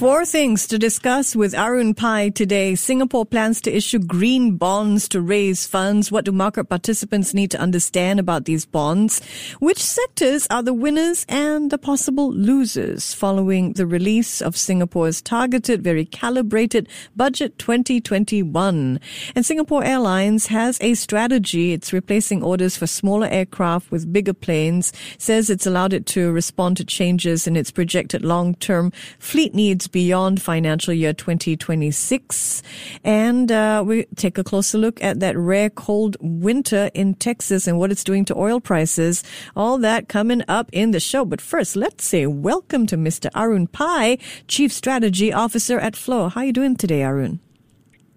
Four things to discuss with Arun Pai today. Singapore plans to issue green bonds to raise funds. What do market participants need to understand about these bonds? Which sectors are the winners and the possible losers following the release of Singapore's targeted, very calibrated budget 2021? And Singapore Airlines has a strategy. It's replacing orders for smaller aircraft with bigger planes. Says it's allowed it to respond to changes in its projected long-term fleet needs beyond financial year 2026. And uh, we take a closer look at that rare cold winter in Texas and what it's doing to oil prices. All that coming up in the show. But first, let's say welcome to Mr. Arun Pai, Chief Strategy Officer at Flow. How are you doing today, Arun?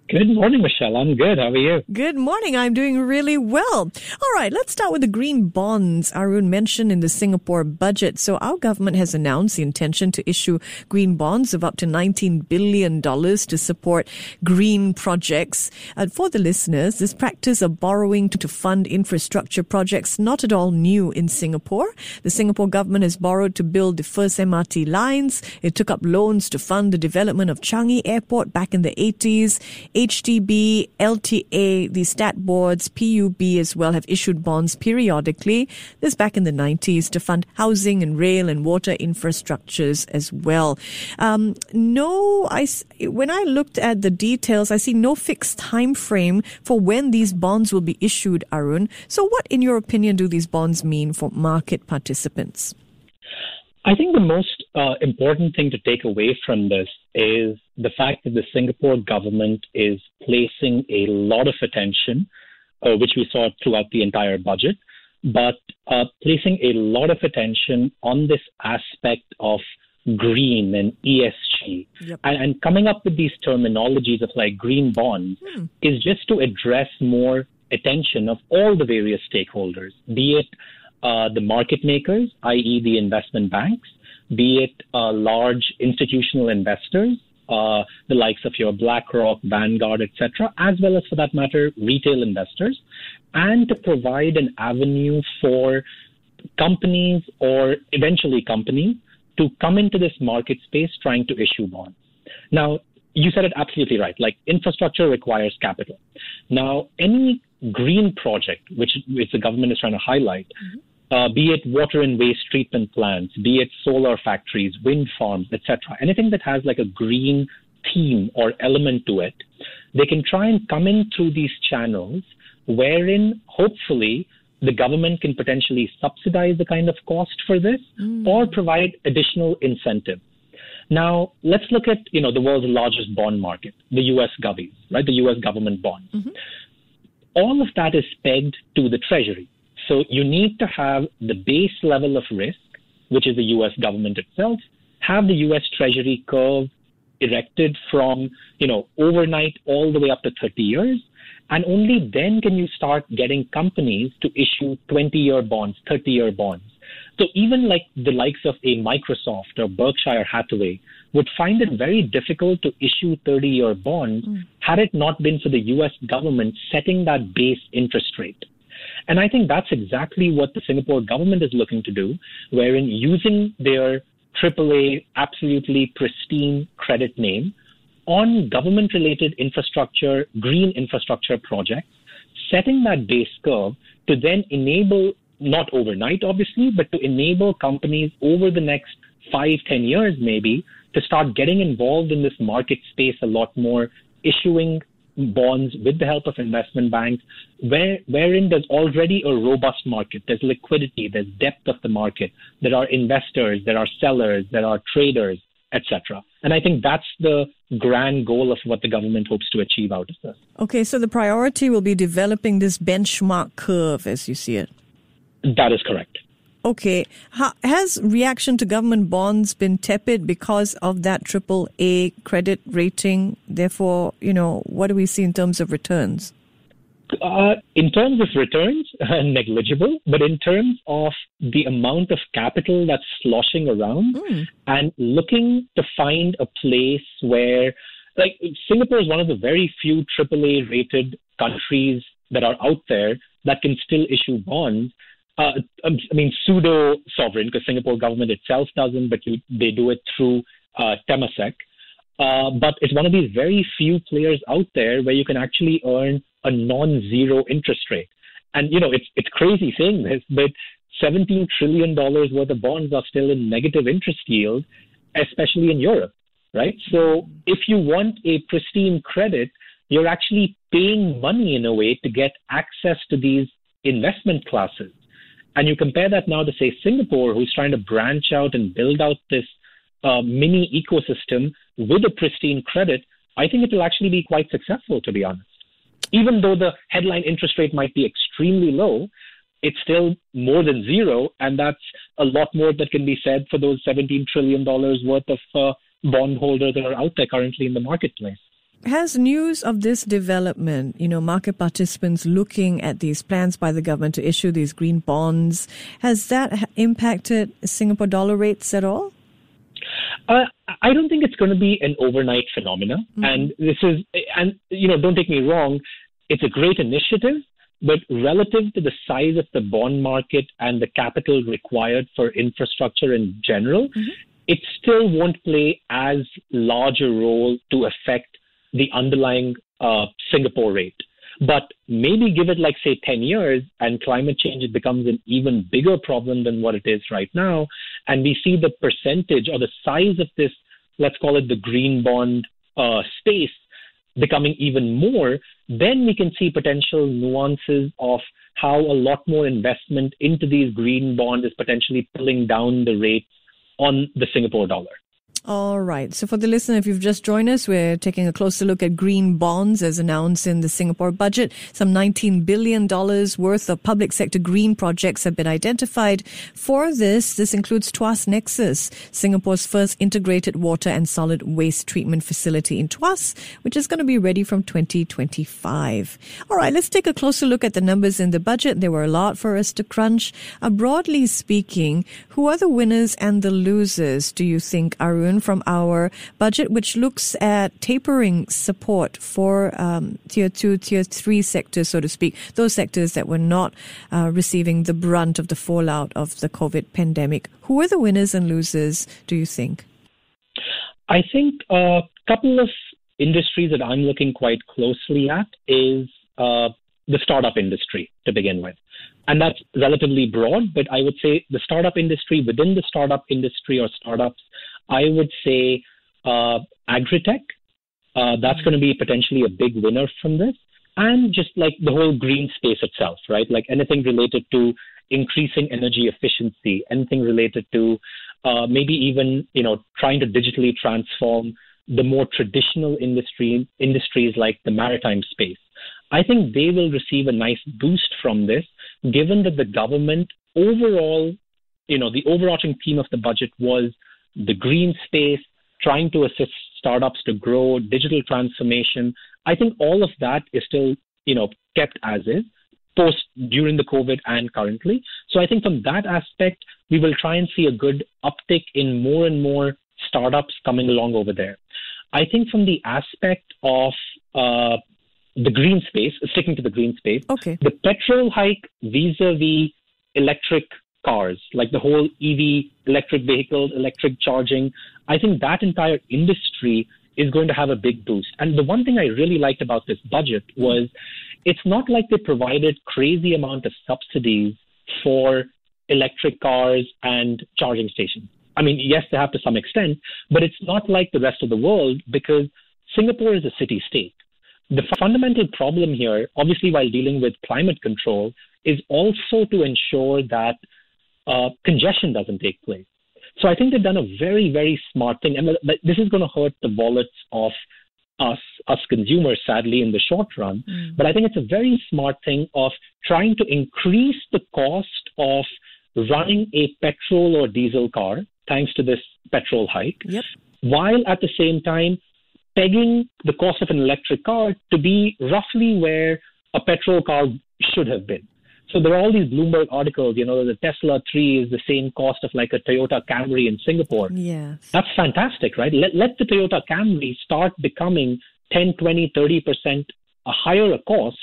Good morning, Michelle. I'm good. How are you? Good morning. I'm doing really well. All right, let's start with the green bonds Arun mentioned in the Singapore budget. So our government has announced the intention to issue green bonds of up to $19 billion to support green projects. And for the listeners, this practice of borrowing to fund infrastructure projects not at all new in Singapore. The Singapore government has borrowed to build the first MRT lines. It took up loans to fund the development of Changi Airport back in the 80s. HDB, LTA, the stat boards, PUB as well have issued bonds periodically. This back in the 90s to fund housing and rail and water infrastructures as well. Um, no, I, when I looked at the details, I see no fixed time frame for when these bonds will be issued, Arun. So what, in your opinion, do these bonds mean for market participants? I think the most uh, important thing to take away from this is the fact that the Singapore government is placing a lot of attention, uh, which we saw throughout the entire budget, but uh, placing a lot of attention on this aspect of green and ESG. Yep. And, and, coming up with these terminologies of like green bonds hmm. is just to address more attention of all the various stakeholders, be it uh, the market makers, i.e., the investment banks, be it uh, large institutional investors, uh, the likes of your BlackRock, Vanguard, etc., as well as, for that matter, retail investors, and to provide an avenue for companies or eventually companies to come into this market space trying to issue bonds. Now, you said it absolutely right. Like infrastructure requires capital. Now, any green project, which, which the government is trying to highlight, mm-hmm uh, be it water and waste treatment plants, be it solar factories, wind farms, etc. Anything that has like a green theme or element to it, they can try and come in through these channels wherein hopefully the government can potentially subsidize the kind of cost for this mm. or provide additional incentive. Now, let's look at, you know, the world's largest bond market, the US govies, right? The US government bonds. Mm-hmm. All of that is pegged to the treasury. So you need to have the base level of risk, which is the US government itself, have the US Treasury curve erected from, you know, overnight all the way up to 30 years. And only then can you start getting companies to issue 20 year bonds, 30 year bonds. So even like the likes of a Microsoft or Berkshire Hathaway would find it very difficult to issue 30 year bonds mm. had it not been for the US government setting that base interest rate. And I think that's exactly what the Singapore government is looking to do, wherein using their AAA absolutely pristine credit name on government related infrastructure, green infrastructure projects, setting that base curve to then enable, not overnight obviously, but to enable companies over the next five, ten years maybe to start getting involved in this market space a lot more, issuing bonds with the help of investment banks, where, wherein there's already a robust market. There's liquidity, there's depth of the market. There are investors, there are sellers, there are traders, etc. And I think that's the grand goal of what the government hopes to achieve out of this. Okay, so the priority will be developing this benchmark curve as you see it. That is correct. Okay. has reaction to government bonds been tepid because of that triple A credit rating? Therefore, you know, what do we see in terms of returns? Uh, in terms of returns, uh, negligible, but in terms of the amount of capital that's sloshing around mm. and looking to find a place where, like, Singapore is one of the very few AAA rated countries that are out there that can still issue bonds. Uh, um, I mean, pseudo sovereign, because Singapore government itself doesn't, but you, they do it through uh, Temasek. Uh, but it's one of these very few players out there where you can actually earn a non-zero interest rate. And you know, it's it's crazy saying this, but 17 trillion dollars worth of bonds are still in negative interest yield, especially in Europe, right? So if you want a pristine credit, you're actually paying money in a way to get access to these investment classes. And you compare that now to say Singapore, who's trying to branch out and build out this uh, mini ecosystem with a pristine credit, I think it will actually be quite successful, to be honest. Even though the headline interest rate might be extremely low, it's still more than zero, and that's a lot more that can be said for those $17 trillion worth of uh, bondholders that are out there currently in the marketplace. Has news of this development, you know, market participants looking at these plans by the government to issue these green bonds, has that impacted Singapore dollar rates at all? Uh, I don't think it's going to be an overnight phenomenon. Mm-hmm. And this is, and you know, don't take me wrong, it's a great initiative, but relative to the size of the bond market and the capital required for infrastructure in general, mm-hmm. it still won't play as large a role to affect the underlying uh, Singapore rate. But maybe give it like say 10 years and climate change becomes an even bigger problem than what it is right now. And we see the percentage or the size of this, let's call it the green bond uh, space becoming even more, then we can see potential nuances of how a lot more investment into these green bonds is potentially pulling down the rates on the Singapore dollar. All right. So for the listener, if you've just joined us, we're taking a closer look at green bonds as announced in the Singapore budget. Some $19 billion worth of public sector green projects have been identified. For this, this includes Tuas Nexus, Singapore's first integrated water and solid waste treatment facility in Tuas, which is going to be ready from 2025. All right. Let's take a closer look at the numbers in the budget. There were a lot for us to crunch. Uh, broadly speaking, who are the winners and the losers, do you think, Arun? From our budget, which looks at tapering support for um, tier two, tier three sectors, so to speak, those sectors that were not uh, receiving the brunt of the fallout of the COVID pandemic. Who are the winners and losers, do you think? I think a couple of industries that I'm looking quite closely at is uh, the startup industry to begin with. And that's relatively broad, but I would say the startup industry, within the startup industry or startups, I would say uh, agritech. Uh, that's going to be potentially a big winner from this. And just like the whole green space itself, right? Like anything related to increasing energy efficiency, anything related to uh, maybe even you know trying to digitally transform the more traditional industry industries like the maritime space. I think they will receive a nice boost from this, given that the government overall, you know, the overarching theme of the budget was the green space, trying to assist startups to grow, digital transformation. I think all of that is still, you know, kept as is post during the COVID and currently. So I think from that aspect, we will try and see a good uptick in more and more startups coming along over there. I think from the aspect of uh, the green space, sticking to the green space, okay. the petrol hike vis-a-vis electric cars, like the whole EV, electric vehicles, electric charging. I think that entire industry is going to have a big boost. And the one thing I really liked about this budget was it's not like they provided crazy amount of subsidies for electric cars and charging stations. I mean, yes, they have to some extent, but it's not like the rest of the world because Singapore is a city state. The fundamental problem here, obviously, while dealing with climate control, is also to ensure that uh, congestion doesn't take place. So I think they've done a very, very smart thing. And this is going to hurt the wallets of us, us consumers, sadly, in the short run. Mm. But I think it's a very smart thing of trying to increase the cost of running a petrol or diesel car, thanks to this petrol hike, yep. while at the same time pegging the cost of an electric car to be roughly where a petrol car should have been. So there are all these Bloomberg articles, you know, the Tesla 3 is the same cost of like a Toyota Camry in Singapore. Yeah. That's fantastic, right? Let, let the Toyota Camry start becoming 10, 20, 30% a higher a cost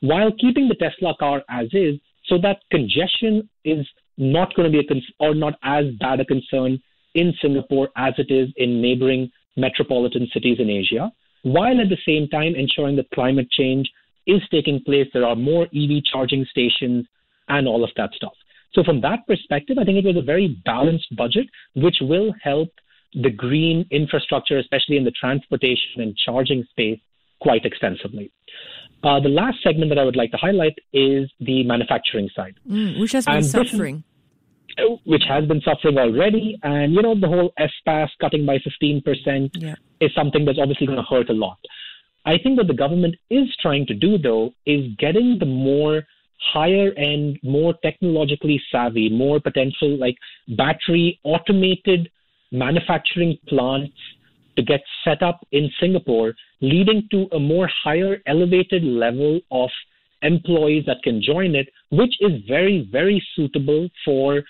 while keeping the Tesla car as is so that congestion is not going to be a con- or not as bad a concern in Singapore as it is in neighboring metropolitan cities in Asia, while at the same time ensuring that climate change is taking place. There are more EV charging stations and all of that stuff. So, from that perspective, I think it was a very balanced budget, which will help the green infrastructure, especially in the transportation and charging space, quite extensively. Uh, the last segment that I would like to highlight is the manufacturing side, mm, which has been and suffering. Which has been suffering already. And, you know, the whole SPAS cutting by 15% yeah. is something that's obviously going to hurt a lot. I think what the government is trying to do, though, is getting the more higher end, more technologically savvy, more potential like battery automated manufacturing plants to get set up in Singapore, leading to a more higher elevated level of employees that can join it, which is very, very suitable for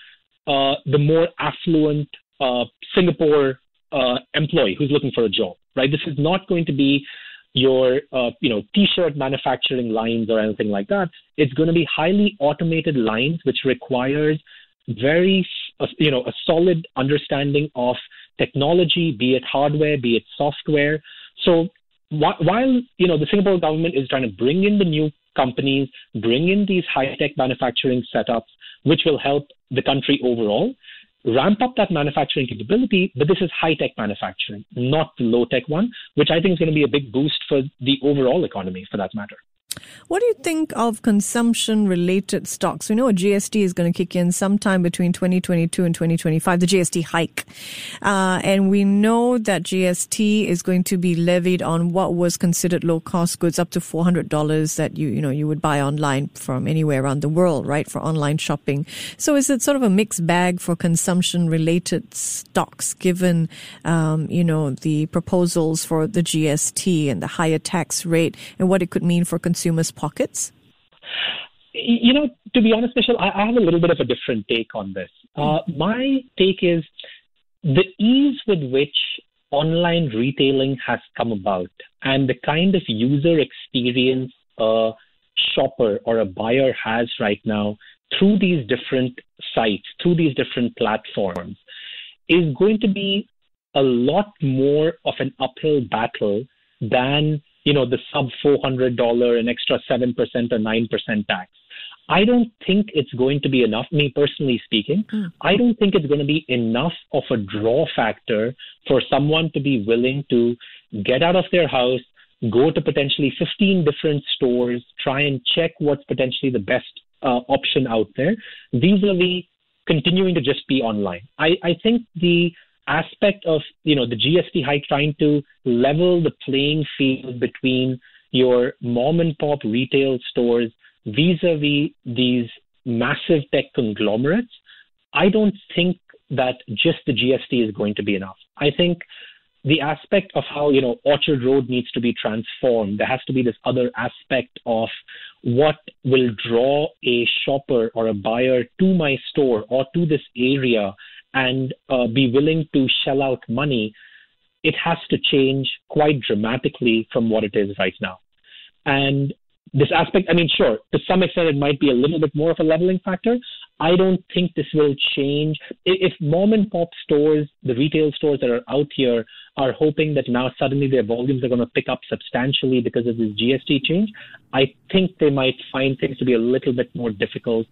uh, the more affluent uh, Singapore uh, employee who's looking for a job, right? This is not going to be your uh, you know t-shirt manufacturing lines or anything like that. It's going to be highly automated lines, which requires very uh, you know a solid understanding of technology, be it hardware, be it software. So while you know the Singapore government is trying to bring in the new companies, bring in these high-tech manufacturing setups, which will help the country overall ramp up that manufacturing capability, but this is high tech manufacturing, not the low tech one, which I think is going to be a big boost for the overall economy for that matter. What do you think of consumption related stocks? We know a GST is going to kick in sometime between 2022 and 2025, the GST hike. Uh, and we know that GST is going to be levied on what was considered low cost goods up to $400 that you, you know, you would buy online from anywhere around the world, right? For online shopping. So is it sort of a mixed bag for consumption related stocks given, um, you know, the proposals for the GST and the higher tax rate and what it could mean for consumers? Consumers' pockets? You know, to be honest, Michelle, I, I have a little bit of a different take on this. Uh, my take is the ease with which online retailing has come about and the kind of user experience a shopper or a buyer has right now through these different sites, through these different platforms, is going to be a lot more of an uphill battle than you know, the sub $400 an extra 7% or 9% tax. I don't think it's going to be enough, me personally speaking. Mm. I don't think it's going to be enough of a draw factor for someone to be willing to get out of their house, go to potentially 15 different stores, try and check what's potentially the best uh, option out there, vis a vis continuing to just be online. I, I think the aspect of you know the GST hike trying to level the playing field between your mom and pop retail stores vis-a-vis these massive tech conglomerates, I don't think that just the GST is going to be enough. I think the aspect of how you know Orchard Road needs to be transformed. There has to be this other aspect of what will draw a shopper or a buyer to my store or to this area and uh, be willing to shell out money, it has to change quite dramatically from what it is right now. And this aspect, I mean, sure, to some extent, it might be a little bit more of a leveling factor. I don't think this will change. If mom and pop stores, the retail stores that are out here, are hoping that now suddenly their volumes are going to pick up substantially because of this GST change, I think they might find things to be a little bit more difficult.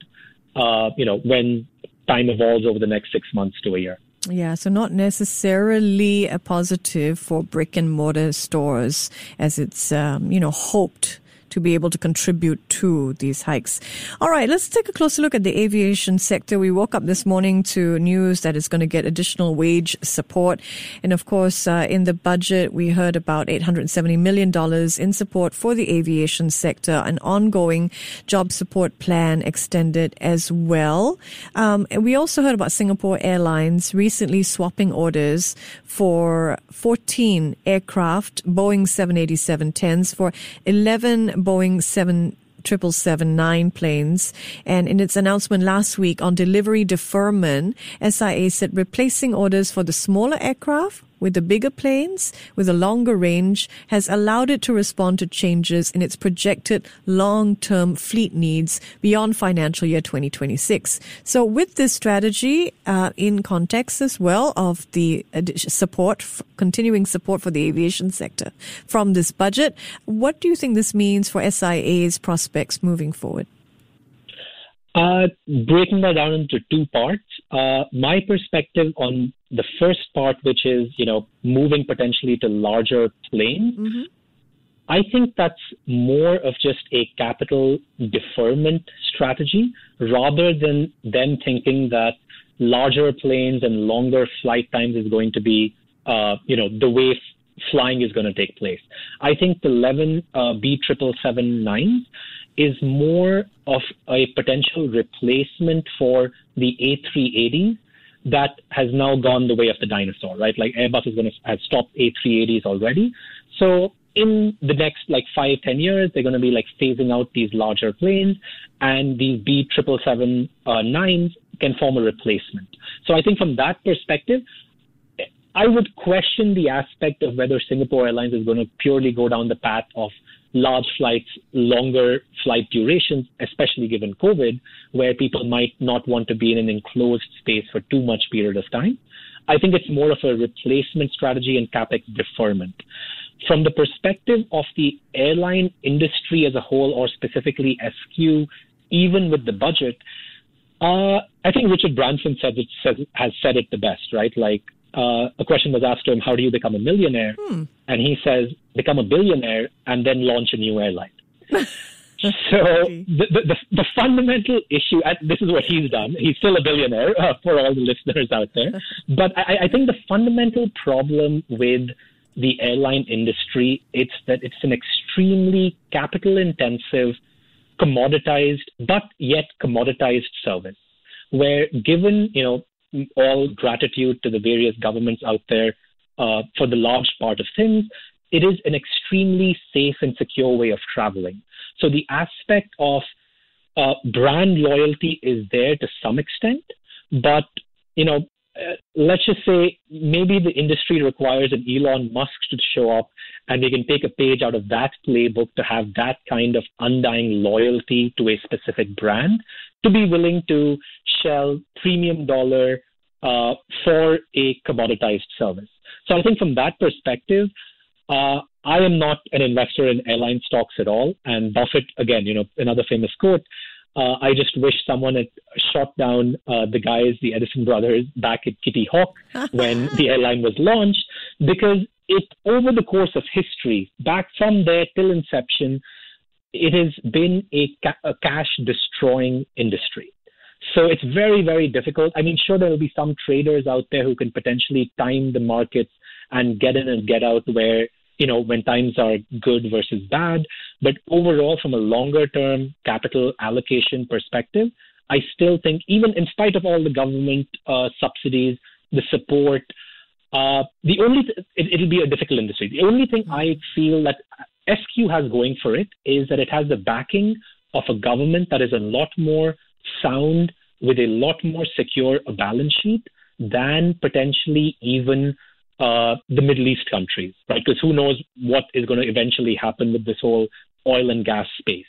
Uh, you know, when time evolves over the next six months to a year. Yeah, so not necessarily a positive for brick and mortar stores as it's, um, you know, hoped to be able to contribute to these hikes. All right, let's take a closer look at the aviation sector. We woke up this morning to news that it's going to get additional wage support. And of course, uh, in the budget, we heard about $870 million in support for the aviation sector, an ongoing job support plan extended as well. Um, we also heard about Singapore Airlines recently swapping orders for 14 aircraft, Boeing 787-10s for 11 Boeing 7 777-9 planes. And in its announcement last week on delivery deferment, SIA said replacing orders for the smaller aircraft with the bigger planes with a longer range has allowed it to respond to changes in its projected long-term fleet needs beyond financial year 2026. So with this strategy, uh, in context as well of the support, continuing support for the aviation sector from this budget, what do you think this means for SIA's prospects moving forward? Uh, breaking that down into two parts, uh, my perspective on the first part, which is you know moving potentially to larger planes, mm-hmm. I think that's more of just a capital deferment strategy rather than them thinking that larger planes and longer flight times is going to be uh, you know the way flying is going to take place. I think the 11 uh, B triple seven nines is more of a potential replacement for the A380 that has now gone the way of the dinosaur, right? Like Airbus is going to have stopped A380s already. So in the next like five, ten years, they're going to be like phasing out these larger planes, and these B triple seven uh, can form a replacement. So I think from that perspective, I would question the aspect of whether Singapore Airlines is going to purely go down the path of large flights, longer flight durations, especially given COVID, where people might not want to be in an enclosed space for too much period of time. I think it's more of a replacement strategy and capex deferment. From the perspective of the airline industry as a whole, or specifically SQ, even with the budget, uh, I think Richard Branson said it, says, has said it the best, right? Like uh, a question was asked to him, "How do you become a millionaire?" Hmm. And he says, "Become a billionaire and then launch a new airline." so the, the, the, fundamental issue, and this is what he's done. He's still a billionaire uh, for all the listeners out there. But I, I think the fundamental problem with the airline industry, it's that it's an extremely capital intensive, commoditized, but yet commoditized service where given, you know, all gratitude to the various governments out there uh, for the large part of things. It is an extremely safe and secure way of traveling. So the aspect of uh, brand loyalty is there to some extent, but you know, uh, let's just say maybe the industry requires an Elon Musk to show up, and we can take a page out of that playbook to have that kind of undying loyalty to a specific brand to be willing to shell premium dollar uh, for a commoditized service. So I think from that perspective, uh, I am not an investor in airline stocks at all. And Buffett, again, you know, another famous quote. Uh, I just wish someone had shot down uh, the guys, the Edison brothers, back at Kitty Hawk when the airline was launched, because it over the course of history, back from there till inception, it has been a, ca- a cash destroying industry. So it's very, very difficult. I mean, sure, there will be some traders out there who can potentially time the markets and get in and get out where, you know, when times are good versus bad. But overall, from a longer term capital allocation perspective, I still think, even in spite of all the government uh, subsidies, the support, uh, the only th- it, it'll be a difficult industry. The only thing I feel that SQ has going for it is that it has the backing of a government that is a lot more sound with a lot more secure balance sheet than potentially even uh, the Middle East countries, right? Because who knows what is going to eventually happen with this whole oil and gas space.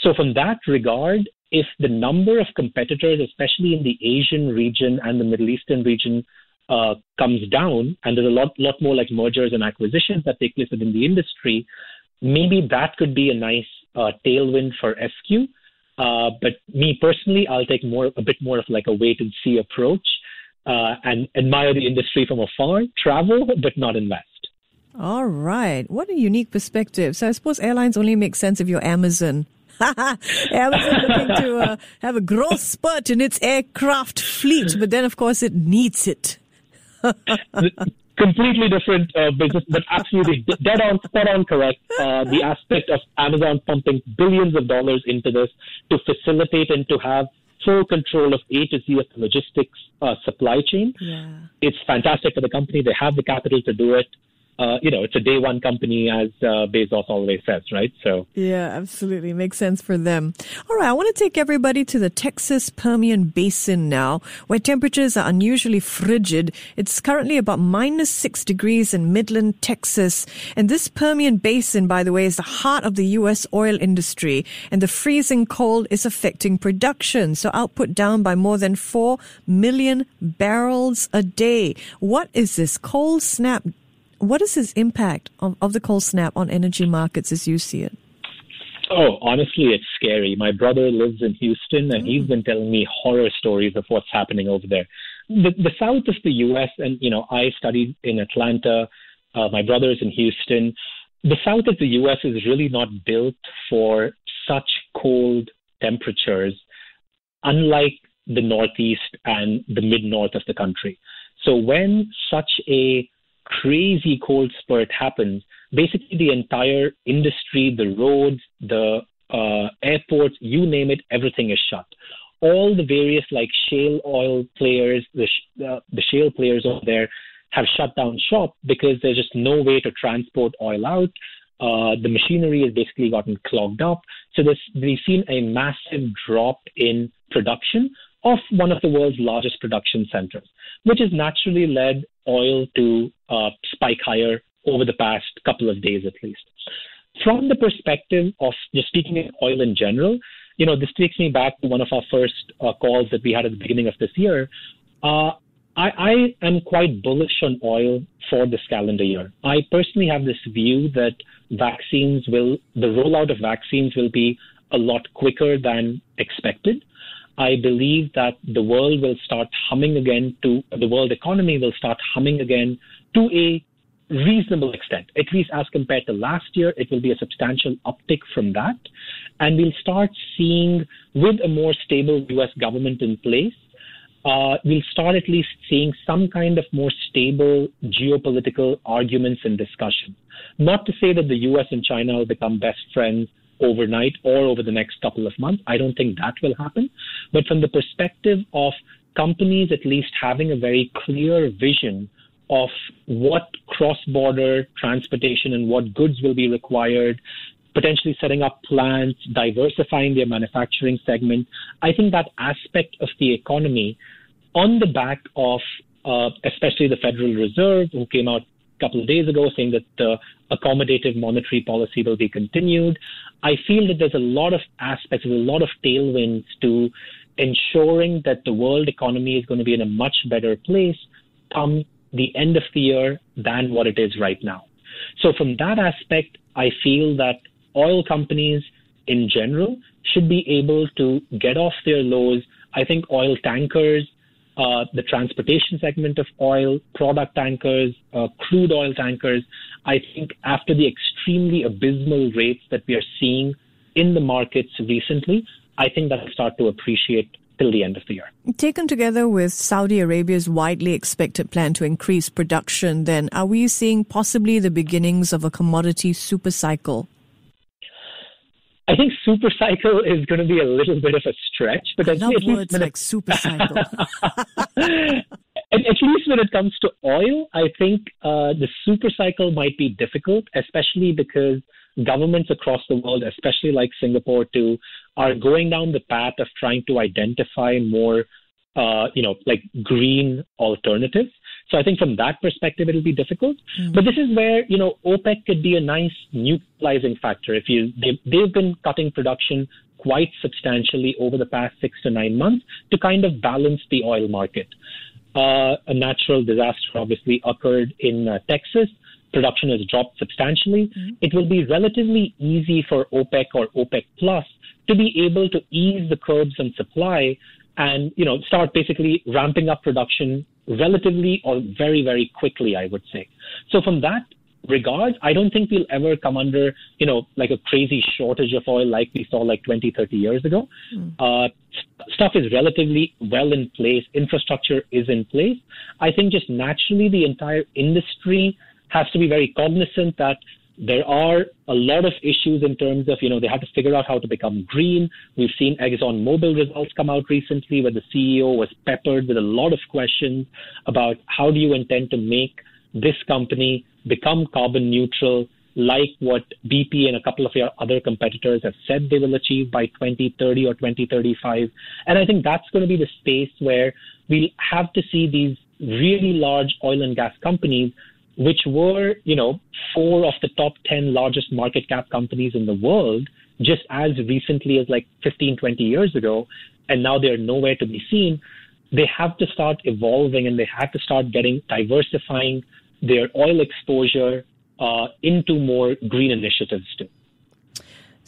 So, from that regard, if the number of competitors, especially in the Asian region and the Middle Eastern region, uh, comes down, and there's a lot, lot more like mergers and acquisitions that take place within the industry, maybe that could be a nice uh, tailwind for SQ. Uh, but me personally, I'll take more a bit more of like a wait and see approach uh, and admire the industry from afar, travel, but not invest. All right. What a unique perspective. So I suppose airlines only make sense if you're Amazon. Amazon looking to uh, have a growth spurt in its aircraft fleet, but then of course it needs it. completely different uh, business, but absolutely dead on, spot on correct. Uh, the aspect of Amazon pumping billions of dollars into this to facilitate and to have full control of A to Z of the logistics uh, supply chain. Yeah. It's fantastic for the company. They have the capital to do it. Uh, you know, it's a day one company, as uh, Bezos always says, right? So yeah, absolutely makes sense for them. All right, I want to take everybody to the Texas Permian Basin now, where temperatures are unusually frigid. It's currently about minus six degrees in Midland, Texas, and this Permian Basin, by the way, is the heart of the U.S. oil industry, and the freezing cold is affecting production. So output down by more than four million barrels a day. What is this cold snap what is his impact of, of the cold snap on energy markets as you see it? Oh, honestly, it's scary. My brother lives in Houston, and mm. he's been telling me horror stories of what's happening over there. The, the south of the U.S., and you know, I studied in Atlanta. Uh, my brother is in Houston. The south of the U.S. is really not built for such cold temperatures, unlike the northeast and the mid north of the country. So when such a crazy cold spurt happens, basically the entire industry, the roads, the uh, airports, you name it, everything is shut. All the various like shale oil players, the, sh- uh, the shale players over there have shut down shop because there's just no way to transport oil out. Uh, the machinery has basically gotten clogged up. So this, we've seen a massive drop in production of one of the world's largest production centers, which has naturally led oil to uh, spike higher over the past couple of days at least. From the perspective of just speaking of oil in general, you know, this takes me back to one of our first uh, calls that we had at the beginning of this year. Uh, I, I, am quite bullish on oil for this calendar year. I personally have this view that vaccines will, the rollout of vaccines will be a lot quicker than expected. I believe that the world will start humming again to the world economy will start humming again to a reasonable extent, at least as compared to last year. It will be a substantial uptick from that. And we'll start seeing, with a more stable US government in place, uh, we'll start at least seeing some kind of more stable geopolitical arguments and discussion. Not to say that the US and China will become best friends overnight or over the next couple of months. I don't think that will happen. But from the perspective of companies at least having a very clear vision of what cross border transportation and what goods will be required, potentially setting up plants, diversifying their manufacturing segment, I think that aspect of the economy on the back of uh, especially the Federal Reserve, who came out a couple of days ago saying that the accommodative monetary policy will be continued. I feel that there's a lot of aspects, there's a lot of tailwinds to ensuring that the world economy is going to be in a much better place come the end of the year than what it is right now. So, from that aspect, I feel that oil companies in general should be able to get off their lows. I think oil tankers uh, the transportation segment of oil, product tankers, uh, crude oil tankers. I think after the extremely abysmal rates that we are seeing in the markets recently, I think that will start to appreciate till the end of the year. Taken together with Saudi Arabia's widely expected plan to increase production, then are we seeing possibly the beginnings of a commodity super cycle? I think super cycle is going to be a little bit of a stretch, but I love words like super cycle. at, least when it comes to oil, I think uh, the super cycle might be difficult, especially because governments across the world, especially like Singapore too, are going down the path of trying to identify more, uh, you know, like green alternatives. So I think from that perspective, it'll be difficult. Mm-hmm. But this is where you know OPEC could be a nice neutralizing factor. If you they, they've been cutting production quite substantially over the past six to nine months to kind of balance the oil market. Uh, a natural disaster obviously occurred in uh, Texas. Production has dropped substantially. Mm-hmm. It will be relatively easy for OPEC or OPEC Plus to be able to ease the curbs on supply and you know start basically ramping up production relatively or very, very quickly, I would say. So from that regard, I don't think we'll ever come under, you know, like a crazy shortage of oil like we saw like 20, 30 years ago. Mm. Uh, stuff is relatively well in place. Infrastructure is in place. I think just naturally the entire industry has to be very cognizant that there are a lot of issues in terms of, you know, they have to figure out how to become green. We've seen Exxon Mobil results come out recently where the CEO was peppered with a lot of questions about how do you intend to make this company become carbon neutral, like what BP and a couple of your other competitors have said they will achieve by 2030 or 2035. And I think that's going to be the space where we'll have to see these really large oil and gas companies, which were, you know, four of the top 10 largest market cap companies in the world just as recently as like 15, 20 years ago, and now they're nowhere to be seen. They have to start evolving and they have to start getting diversifying their oil exposure uh, into more green initiatives too.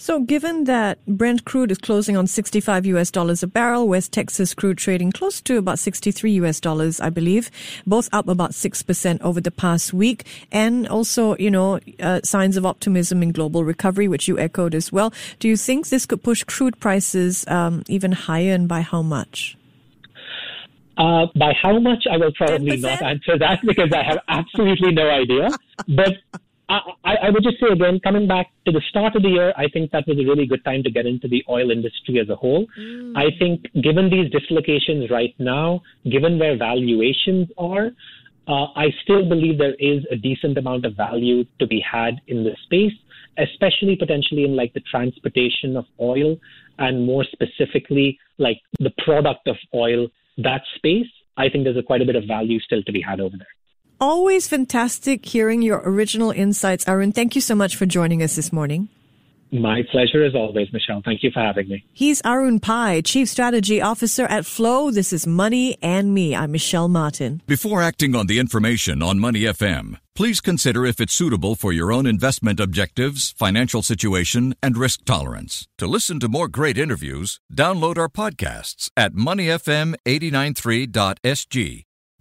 So, given that Brent crude is closing on 65 US dollars a barrel, West Texas crude trading close to about 63 US dollars, I believe, both up about 6% over the past week, and also, you know, uh, signs of optimism in global recovery, which you echoed as well. Do you think this could push crude prices um, even higher, and by how much? Uh, by how much, I will probably 10%? not answer that because I have absolutely no idea. But I, I, would just say again, coming back to the start of the year, I think that was a really good time to get into the oil industry as a whole. Mm. I think given these dislocations right now, given where valuations are, uh, I still believe there is a decent amount of value to be had in this space, especially potentially in like the transportation of oil and more specifically like the product of oil, that space. I think there's a quite a bit of value still to be had over there. Always fantastic hearing your original insights, Arun. Thank you so much for joining us this morning. My pleasure as always, Michelle. Thank you for having me. He's Arun Pai, Chief Strategy Officer at Flow. This is Money and Me. I'm Michelle Martin. Before acting on the information on Money FM, please consider if it's suitable for your own investment objectives, financial situation, and risk tolerance. To listen to more great interviews, download our podcasts at moneyfm893.sg